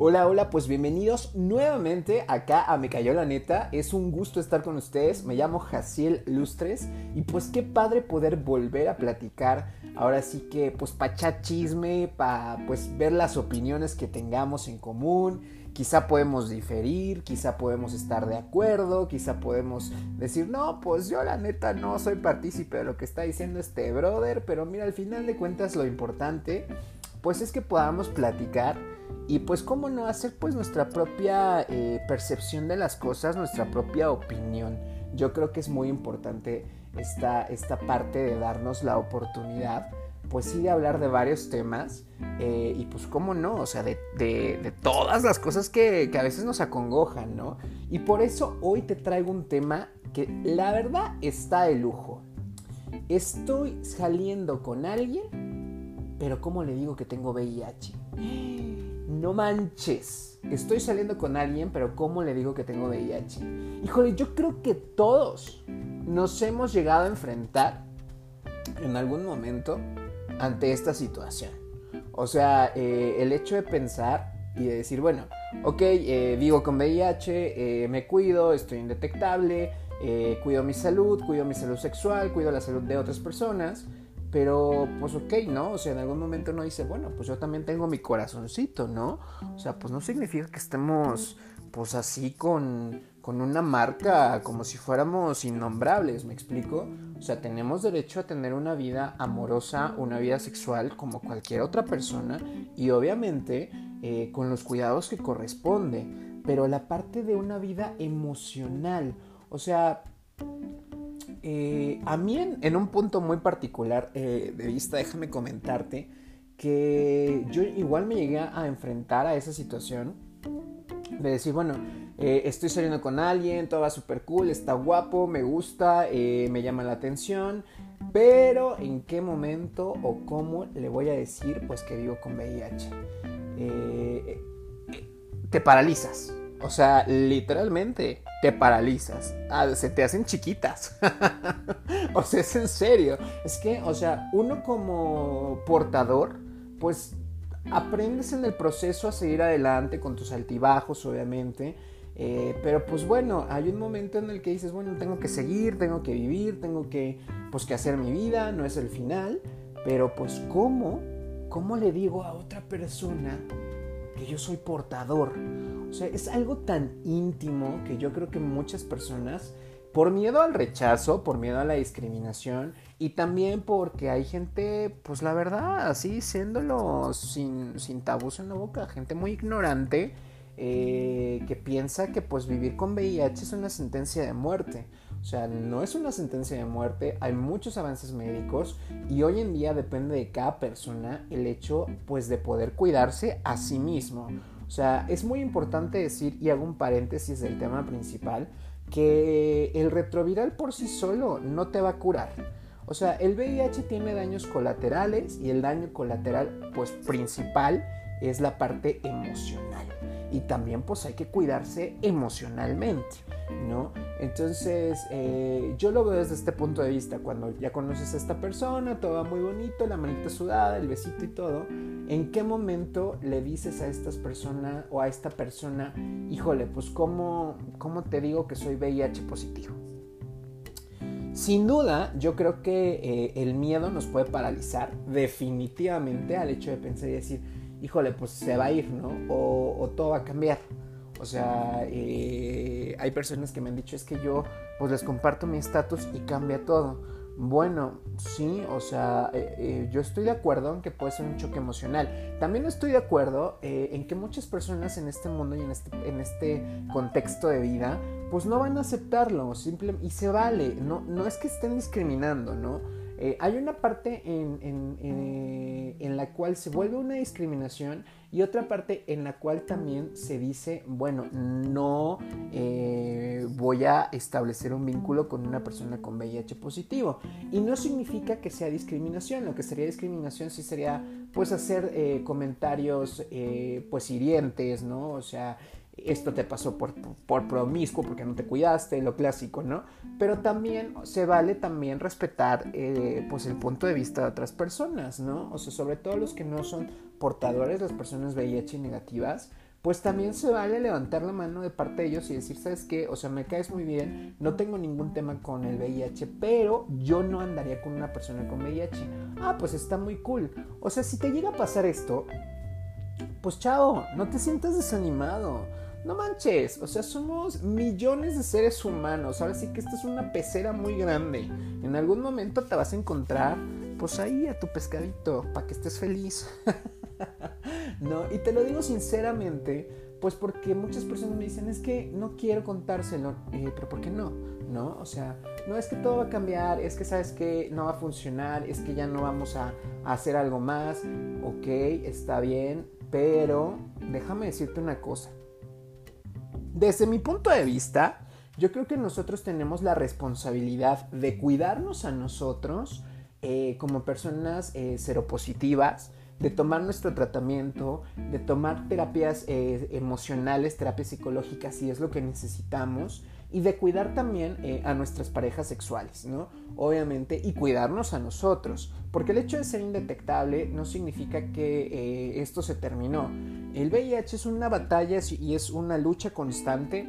Hola, hola, pues bienvenidos nuevamente acá a Me Cayó la Neta. Es un gusto estar con ustedes. Me llamo Jaciel Lustres y pues qué padre poder volver a platicar. Ahora sí que pues para echar chisme, para pues ver las opiniones que tengamos en común. Quizá podemos diferir, quizá podemos estar de acuerdo, quizá podemos decir, no, pues yo la neta no soy partícipe de lo que está diciendo este brother, pero mira, al final de cuentas lo importante pues es que podamos platicar y pues cómo no hacer pues nuestra propia eh, percepción de las cosas, nuestra propia opinión. Yo creo que es muy importante esta, esta parte de darnos la oportunidad pues sí de hablar de varios temas eh, y pues cómo no, o sea, de, de, todas las cosas que, que, a veces nos acongojan, ¿no? Y por eso hoy te traigo un tema que la verdad está de lujo. Estoy saliendo con alguien pero ¿cómo le digo que tengo VIH? No manches. Estoy saliendo con alguien, pero ¿cómo le digo que tengo VIH? Híjole, yo creo que todos nos hemos llegado a enfrentar en algún momento ante esta situación. O sea, eh, el hecho de pensar y de decir, bueno, ok, eh, vivo con VIH, eh, me cuido, estoy indetectable, cuido mi salud, cuido mi salud sexual, cuido la salud de otras personas pero, pues ok, ¿no? O sea, en algún momento uno dice, bueno, pues yo también tengo mi corazoncito, ¿no? O sea, pues no significa que estemos, pues así con, con una marca como si fuéramos innombrables, ¿me explico? O sea, tenemos derecho a tener una vida amorosa, una vida sexual como cualquier otra persona y obviamente eh, con los cuidados que corresponde, pero la parte de una vida emocional, o sea, eh, a mí en, un punto muy particular eh, de vista, déjame comentarte que yo igual me llegué a enfrentar a esa situación de decir, bueno, eh, estoy saliendo con alguien, todo va súper cool, está guapo, me gusta, me llama la atención, pero ¿en qué momento o cómo le voy a decir pues que vivo con VIH? te paralizas, o sea, literalmente te paralizas. Ah, se te hacen chiquitas. o sea, es en serio. Es que, o sea, uno como portador, pues aprendes en el proceso a seguir adelante con tus altibajos, obviamente. Eh, pero pues bueno, hay un momento en el que dices, bueno, tengo que seguir, tengo que vivir, tengo que, pues, que hacer mi vida, no es el final. Pero pues, ¿cómo? ¿Cómo le digo a otra persona que yo soy portador? O sea, es algo tan íntimo que yo creo que muchas personas, por miedo al rechazo, por miedo a la discriminación y también porque hay gente, pues la verdad, así siéndolo sin, sin tabús en la boca, gente muy ignorante eh, que piensa que pues vivir con VIH es una sentencia de muerte. O sea, no es una sentencia de muerte, hay muchos avances médicos y hoy en día depende de cada persona el hecho pues de poder cuidarse a sí mismo. O sea, es muy importante decir, y hago un paréntesis del tema principal, que el retroviral por sí solo no te va a curar. O sea, el VIH tiene daños colaterales y el daño colateral pues principal es la parte emocional y también pues hay que cuidarse emocionalmente, ¿no? Entonces eh, yo lo veo desde este punto de vista, cuando ya conoces a esta persona, todo va muy bonito, la manita sudada, el besito y todo, ¿en qué momento le dices a estas personas o a esta persona, híjole, pues cómo, cómo te digo que soy VIH positivo? Sin duda, yo creo que eh, el miedo nos puede paralizar definitivamente al hecho de pensar y decir, híjole, pues se va a ir, ¿no? O, todo va a cambiar. O sea, eh, hay personas que me han dicho es que yo pues les comparto mi estatus y cambia todo. Bueno, sí, o sea, eh, eh, yo estoy de acuerdo en que puede ser un choque emocional. También estoy de acuerdo en que muchas personas en este mundo y en este, en este contexto de vida, pues no van a aceptarlo, simple, y se vale. No, no es que estén discriminando, ¿no? Eh, hay una parte eh, en, la cual se vuelve una discriminación y otra parte en la cual también se dice, bueno, no eh, voy a establecer un vínculo con una persona con VIH positivo. Y no significa que sea discriminación, lo que sería discriminación sí sería pues hacer comentarios pues hirientes, ¿no? O sea, esto te pasó por, por, promiscuo, porque no te cuidaste, lo clásico, ¿no? Pero también se vale también respetar eh, pues el punto de vista de otras personas, ¿no? O sea, sobre todo los que no son portadores, las personas VIH negativas, pues también se vale levantar la mano de parte de ellos y decir, ¿sabes qué? O sea, me caes muy bien, no tengo ningún tema con el VIH, pero yo no andaría con una persona con VIH. Ah, pues está muy cool. O sea, si te llega a pasar esto, pues chao, no te sientas desanimado. No manches, o sea, somos millones de seres humanos. Ahora sí que esta es una pecera muy grande. En algún momento te vas a encontrar, pues ahí a tu pescadito, para que estés feliz. no, y te lo digo sinceramente, pues porque muchas personas me dicen, es que no quiero contárselo, eh, pero ¿por qué no? ¿No? O sea, no es que todo va a cambiar, es que sabes que no va a funcionar, es que ya no vamos a, a hacer algo más, ok, está bien, pero déjame decirte una cosa. Desde mi punto de vista, yo creo que nosotros tenemos la responsabilidad de cuidarnos a nosotros eh, como personas eh, seropositivas, de tomar nuestro tratamiento, de tomar terapias eh, emocionales, terapias psicológicas si es lo que necesitamos y de cuidar también eh, a nuestras parejas sexuales, ¿no? Obviamente, y cuidarnos a nosotros, porque el hecho de ser indetectable no significa que eh, esto se terminó. El VIH es una batalla y es una lucha constante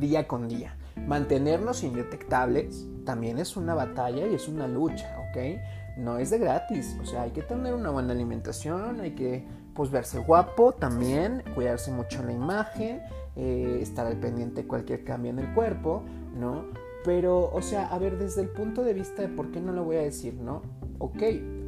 día con día. Mantenernos indetectables también es una batalla y es una lucha, ¿ok? No es de gratis, o sea, hay que tener una buena alimentación, hay que pues verse guapo también, cuidarse mucho la imagen, eh, estar al pendiente de cualquier cambio en el cuerpo, ¿no? Pero, o sea, a ver, desde el punto de vista de por qué no lo voy a decir, ¿no? Ok,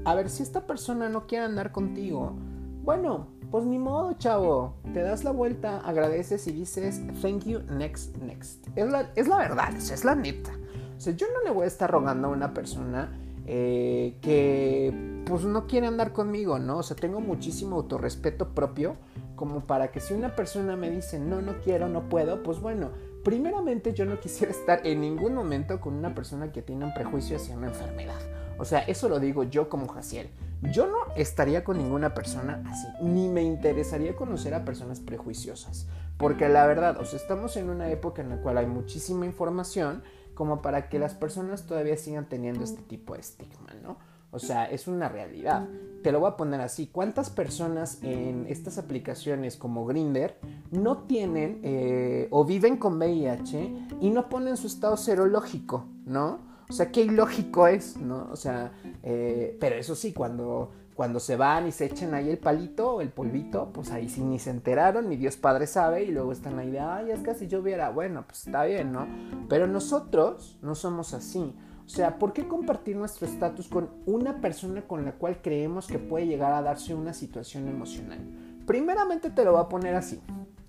a ver, si esta persona no quiere andar contigo, bueno, pues ni modo, chavo. Te das la vuelta, agradeces y dices, thank you, next, next. Es la, es la verdad, es la neta. O sea, yo no le voy a estar rogando a una persona eh, que pues no quiere andar conmigo, ¿no? O sea, tengo muchísimo autorrespeto propio como para que si una persona me dice no, no quiero, no puedo, pues bueno, primeramente yo no quisiera estar en ningún momento con una persona que tiene un prejuicio hacia una enfermedad. O sea, eso lo digo yo como Jaciel. Yo no estaría con ninguna persona así, ni me interesaría conocer a personas prejuiciosas. Porque la verdad, o sea, estamos en una época en la cual hay muchísima información como para que las personas todavía sigan teniendo este tipo de estigma, ¿no? O sea, es una realidad. Te lo voy a poner así. ¿Cuántas personas en estas aplicaciones como Grinder no tienen eh, o viven con VIH y no ponen su estado serológico, ¿no? O sea, qué ilógico es, ¿no? O sea, eh, pero eso sí, cuando cuando se van y se echan ahí el palito el polvito, pues ahí sí ni se enteraron, ni Dios Padre sabe, y luego están ahí de, ay, es que si yo hubiera, bueno, pues está bien, ¿no? Pero nosotros no somos así. O sea, ¿por qué compartir nuestro estatus con una persona con la cual creemos que puede llegar a darse una situación emocional? Primeramente te lo voy a poner así,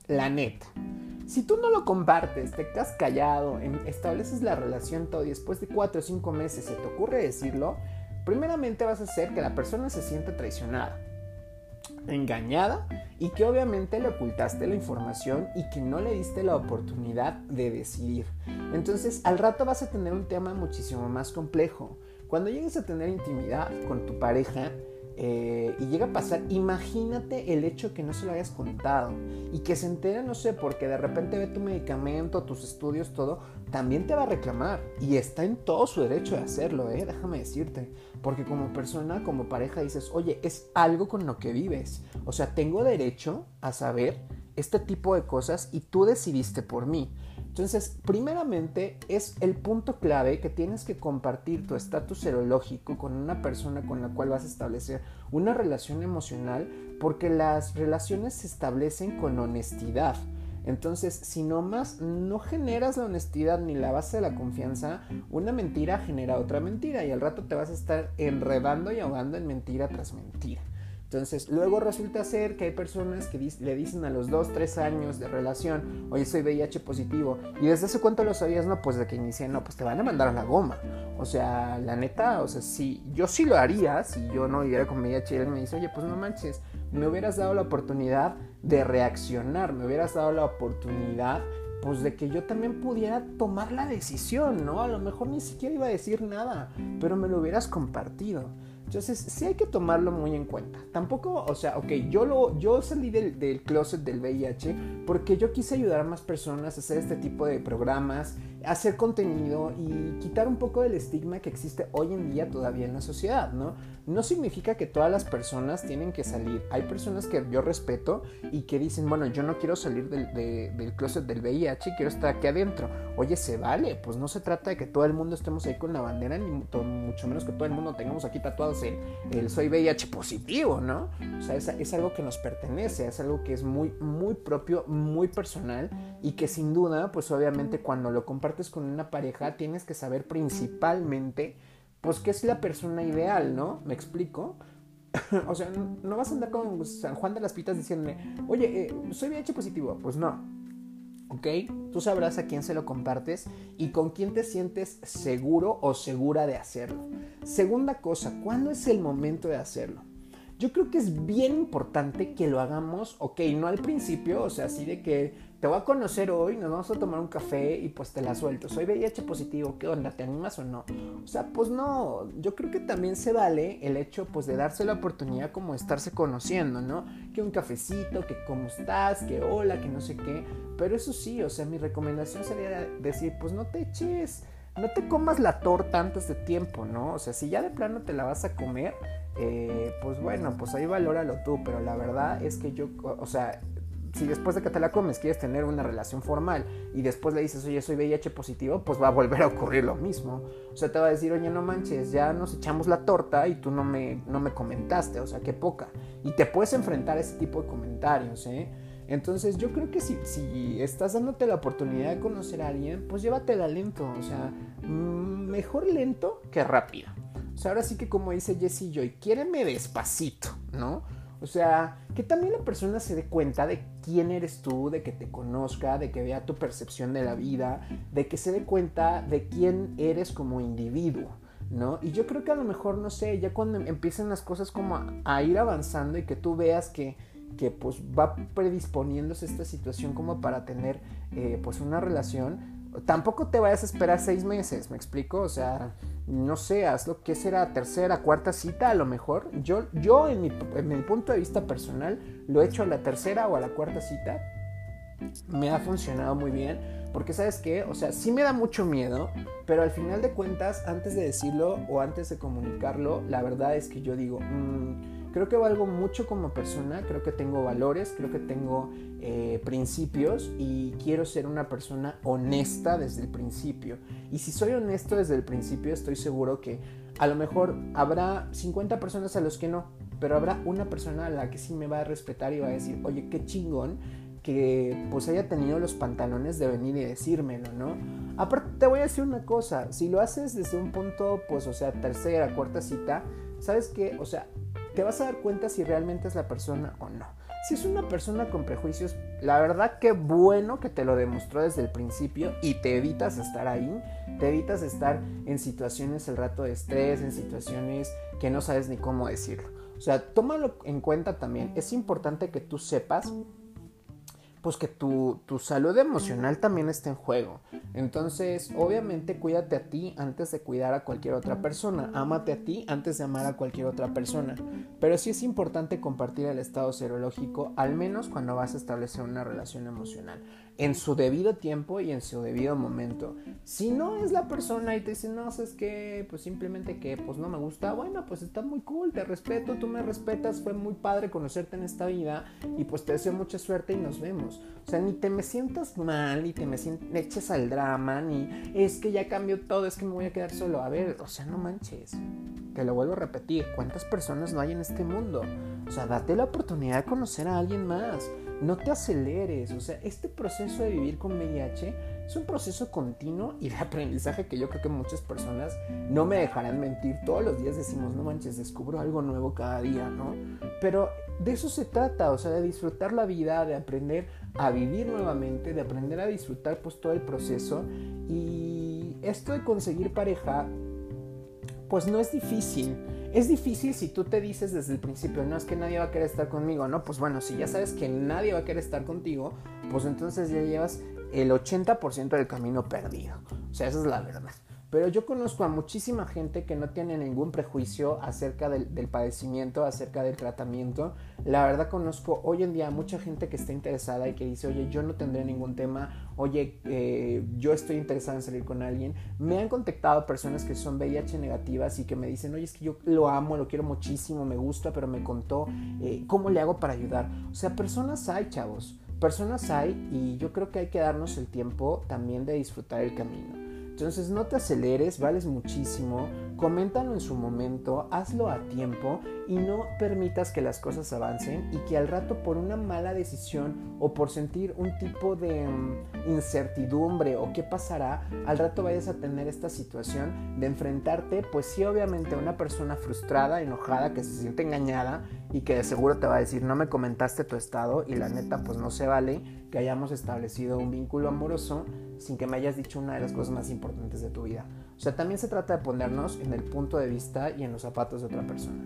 la neta. Si tú no lo compartes, te quedas callado, estableces la relación todo y después de cuatro o cinco meses se te ocurre decirlo, primeramente vas a hacer que la persona se sienta traicionada, engañada y que obviamente le ocultaste la información y que no le diste la oportunidad de decidir. Entonces al rato vas a tener un tema muchísimo más complejo. Cuando llegues a tener intimidad con tu pareja, eh, y llega a pasar, imagínate el hecho que no se lo hayas contado y que se entere, no sé, porque de repente ve tu medicamento, tus estudios, todo, también te va a reclamar y está en todo su derecho de hacerlo, ¿eh? déjame decirte, porque como persona, como pareja dices, oye, es algo con lo que vives, o sea, tengo derecho a saber este tipo de cosas y tú decidiste por mí. Entonces, primeramente es el punto clave que tienes que compartir tu estatus serológico con una persona con la cual vas a establecer una relación emocional, porque las relaciones se establecen con honestidad. Entonces, si nomás no generas la honestidad ni la base de la confianza, una mentira genera otra mentira y al rato te vas a estar enredando y ahogando en mentira tras mentira. Entonces, luego resulta ser que hay personas que le dicen a los 2, 3 años de relación, oye, soy VIH positivo. ¿Y desde hace cuánto lo sabías? No, pues de que inicié, no, pues te van a mandar a la goma. O sea, la neta, o sea, sí, yo sí lo haría si yo no viviera con VIH y él me dice, oye, pues no manches, me hubieras dado la oportunidad de reaccionar, me hubieras dado la oportunidad pues de que yo también pudiera tomar la decisión, ¿no? A lo mejor ni siquiera iba a decir nada, pero me lo hubieras compartido. Entonces, sí hay que tomarlo muy en cuenta. Tampoco, o sea, ok, yo, lo, yo salí del, del closet del VIH porque yo quise ayudar a más personas a hacer este tipo de programas, hacer contenido y quitar un poco del estigma que existe hoy en día todavía en la sociedad, ¿no? No significa que todas las personas tienen que salir. Hay personas que yo respeto y que dicen, bueno, yo no quiero salir del, del closet del VIH, quiero estar aquí adentro. Oye, se vale, pues no se trata de que todo el mundo estemos ahí con la bandera, ni mucho menos que todo el mundo tengamos aquí tatuados el, el soy VIH positivo, ¿no? O sea, es, es algo que nos pertenece, es algo que es muy, muy propio, muy personal y que sin duda, pues obviamente cuando lo con una pareja, tienes que saber principalmente pues que es la persona ideal, ¿no? ¿Me explico? o sea, no vas a andar con San Juan de las Pitas diciéndole, oye, eh, soy VIH positivo. Pues no. ¿Ok? Tú sabrás a quién se lo compartes y con quién te sientes seguro o segura de hacerlo. Segunda cosa, ¿cuándo es el momento de hacerlo? Yo creo que es bien importante que lo hagamos, ok, no al principio, o sea, así de que te voy a conocer hoy, nos vamos a tomar un café y pues te la suelto. Soy VIH positivo, ¿qué onda? ¿Te animas o no? O sea, pues no, yo creo que también se vale el hecho pues de darse la oportunidad como de estarse conociendo, ¿no? Que un cafecito, que cómo estás, que hola, que no sé qué. Pero eso sí, o sea, mi recomendación sería decir, pues no te eches, no te comas la torta antes de tiempo, ¿no? O sea, si ya de plano te la vas a comer, eh, pues bueno, pues ahí valóralo tú, pero la verdad es que yo, o sea, si después de que te la comes quieres tener una relación formal y después le dices, oye, soy VIH positivo, pues va a volver a ocurrir lo mismo. O sea, te va a decir, oye, no manches, ya nos echamos la torta y tú no me, no me comentaste, o sea, qué poca. Y te puedes enfrentar a ese tipo de comentarios, ¿eh? Entonces yo creo que si, si estás dándote la oportunidad de conocer a alguien, pues llévatela lento, o sea, mm, mejor lento que rápido. O sea, ahora sí que como dice Jessie Joy, quiéreme despacito, ¿no? O sea, que también la persona se dé cuenta de quién eres tú, de que te conozca, de que vea tu percepción de la vida, de que se dé cuenta de quién eres como individuo, ¿no? Y yo creo que a lo mejor, no sé, ya cuando empiecen las cosas como a, ir avanzando y que tú veas que, que pues va predisponiéndose esta situación como para tener eh, pues una relación, tampoco te vayas a esperar seis meses, ¿me explico? O sea, no sé, lo que será tercera, cuarta cita a lo mejor. Yo, yo en, mi, en mi punto de vista personal lo he hecho a la tercera o a la cuarta cita. Me ha funcionado muy bien. Porque sabes qué, o sea, sí me da mucho miedo, pero al final de cuentas, antes de decirlo o antes de comunicarlo, la verdad es que yo digo, mmm, creo que valgo mucho como persona, creo que tengo valores, creo que tengo eh, principios y quiero ser una persona honesta desde el principio. Y si soy honesto desde el principio, estoy seguro que a lo mejor habrá 50 personas a los que no, pero habrá una persona a la que sí me va a respetar y va a decir, oye, qué chingón que pues haya tenido los pantalones de venir y decírmelo, ¿no? Aparte te voy a decir una cosa, si lo haces desde un punto, pues, o sea, tercera, cuarta cita, ¿sabes qué? O sea, te vas a dar cuenta si realmente es la persona o no. Si es una persona con prejuicios, la verdad que bueno que te lo demostró desde el principio y te evitas estar ahí, te evitas estar en situaciones el rato de estrés, en situaciones que no sabes ni cómo decirlo. O sea, tómalo en cuenta también. Es importante que tú sepas pues que tu, tu, salud emocional también está en juego. Entonces, obviamente, cuídate a ti antes de cuidar a cualquier otra persona. Ámate a ti antes de amar a cualquier otra persona. Pero sí es importante compartir el estado serológico, al menos cuando vas a establecer una relación emocional en su debido tiempo y en su debido momento. Si no es la persona y te dice, no, es que, pues simplemente que, pues no me gusta, bueno, pues está muy cool, te respeto, tú me respetas, fue muy padre conocerte en esta vida y pues te deseo mucha suerte y nos vemos. O sea, ni te me sientas mal, ni te me, eches al drama, ni es que ya cambió todo, es que me voy a quedar solo. A ver, o sea, no manches. Que lo vuelvo a repetir, ¿cuántas personas no hay en este mundo? O sea, date la oportunidad de conocer a alguien más no te aceleres, o sea, este proceso de vivir con VIH es un proceso continuo y de aprendizaje que yo creo que muchas personas no me dejarán mentir. Todos los días decimos, no manches, descubro algo nuevo cada día, ¿no? Pero de eso se trata, o sea, de disfrutar la vida, de aprender a vivir nuevamente, de aprender a disfrutar pues todo el proceso. Y esto de conseguir pareja, pues no es difícil. Es difícil si tú te dices desde el principio, no es que nadie va a querer estar conmigo, no, pues bueno, si ya sabes que nadie va a querer estar contigo, pues entonces ya llevas el 80% del camino perdido. O sea, esa es la verdad. Pero yo conozco a muchísima gente que no tiene ningún prejuicio acerca del, padecimiento, acerca del tratamiento. La verdad conozco hoy en día mucha gente que está interesada y que dice, oye, yo no tendré ningún tema, oye, eh, yo estoy interesada en salir con alguien. Me han contactado personas que son VIH negativas y que me dicen, oye, es que yo lo amo, lo quiero muchísimo, me gusta, pero me contó eh, cómo le hago para ayudar. O sea, personas hay, chavos. Personas hay y yo creo que hay que darnos el tiempo también de disfrutar el camino. Entonces no te aceleres, vales muchísimo, coméntalo en su momento, hazlo a tiempo y no permitas que las cosas avancen y que al rato por una mala decisión o por sentir un tipo de mm, incertidumbre o qué pasará, al rato vayas a tener esta situación de enfrentarte, pues sí obviamente a una persona frustrada, enojada, que se siente engañada y que de seguro te va a decir no me comentaste tu estado y la neta pues no se vale que hayamos establecido un vínculo amoroso sin que me hayas dicho una de las cosas más importantes de tu vida. O sea, también se trata de ponernos en el punto de vista y en los zapatos de otra persona.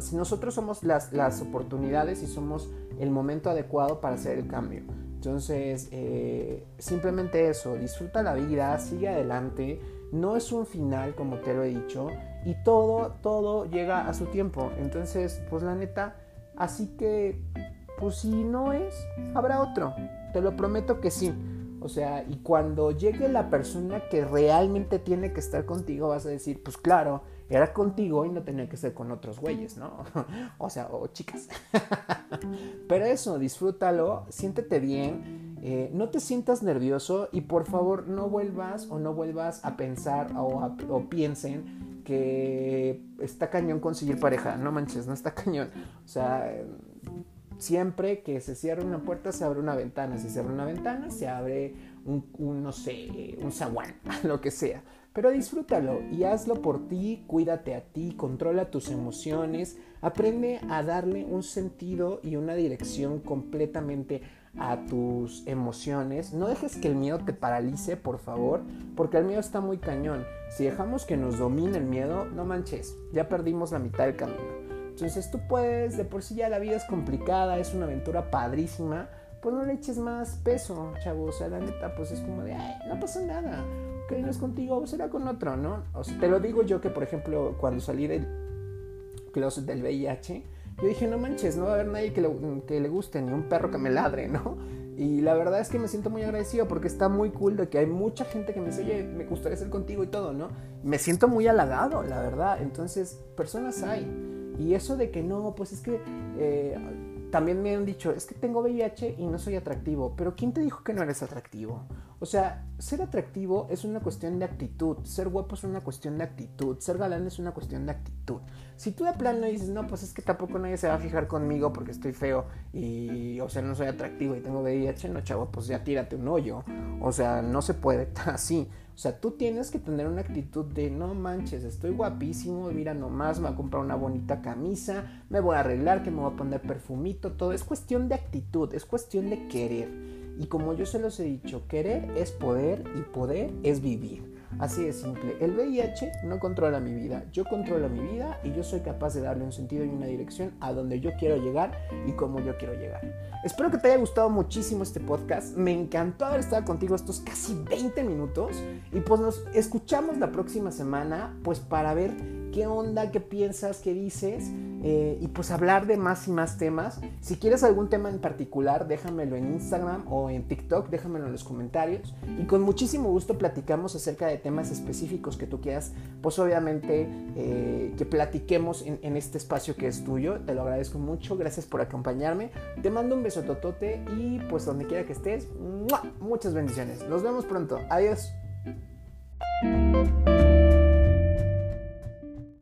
si nosotros somos las, las oportunidades y somos el momento adecuado para hacer el cambio. Entonces, eh, simplemente eso, disfruta la vida, sigue adelante, no es un final como te lo he dicho y todo, todo llega a su tiempo. Entonces, pues la neta, así que, pues si no es, habrá otro, te lo prometo que sí. O sea, y cuando llegue la persona que realmente tiene que estar contigo, vas a decir, pues claro, era contigo y no tenía que ser con otros güeyes, ¿no? o sea, o chicas. Pero eso, disfrútalo, siéntete bien, eh, no te sientas nervioso y por favor no vuelvas o no vuelvas a pensar o, o piensen que está cañón conseguir pareja. No manches, no está cañón. O sea Siempre que se cierra una puerta se abre una ventana. Si se abre una ventana se abre un, no sé, un zaguán, lo que sea. Pero disfrútalo y hazlo por ti, cuídate a ti, controla tus emociones, aprende a darle un sentido y una dirección completamente a tus emociones. No dejes que el miedo te paralice, por favor, porque el miedo está muy cañón. Si dejamos que nos domine el miedo, no manches, ya perdimos la mitad del camino. Entonces tú puedes, de por sí ya la vida es complicada, es una aventura padrísima, pues no le eches más peso, chavos. O sea, la neta, pues es como de, ay, no pasa nada. Que no es contigo, será con otro, ¿no? O sea, te lo digo yo que, por ejemplo, cuando salí del closet del VIH, yo dije, no manches, no va a haber nadie que le, que le guste, ni un perro que me ladre, ¿no? Y la verdad es que me siento muy agradecido porque está muy cool de que hay mucha gente que me dice, oye, me gustaría ser contigo y todo, ¿no? Me siento muy halagado, la verdad. Entonces, personas hay. Y eso de que no, pues es que eh, también me han dicho, es que tengo VIH y no soy atractivo, pero ¿quién te dijo que no eres atractivo? O sea, ser atractivo es una cuestión de actitud, ser guapo es una cuestión de actitud, ser galán es una cuestión de actitud. Si tú de plano dices, no, pues es que tampoco nadie se va a fijar conmigo porque estoy feo y, o sea, no soy atractivo y tengo VIH, no, chavo, pues ya tírate un hoyo. O sea, no se puede así. O sea, tú tienes que tener una actitud de no manches, estoy guapísimo, mira nomás, me voy a comprar una bonita camisa, me voy a arreglar, que me voy a poner perfumito, todo. Es cuestión de actitud, es cuestión de querer. Y como yo se los he dicho, querer es poder y poder es vivir. Así de simple. El VIH no controla mi vida. Yo controlo mi vida y yo soy capaz de darle un sentido y una dirección a donde yo quiero llegar y cómo yo quiero llegar. Espero que te haya gustado muchísimo este podcast. Me encantó haber estado contigo estos casi 20 minutos. Y pues nos escuchamos la próxima semana pues para ver qué onda, qué piensas, qué dices eh, y pues hablar de más y más temas. Si quieres algún tema en particular, déjamelo en Instagram o en TikTok, déjamelo en los comentarios y con muchísimo gusto platicamos acerca de temas específicos que tú quieras, pues obviamente eh, que platiquemos en, en, este espacio que es tuyo. Te lo agradezco mucho, gracias por acompañarme. Te mando un beso totote y pues donde quiera que estés, muchas bendiciones. Nos vemos pronto. Adiós.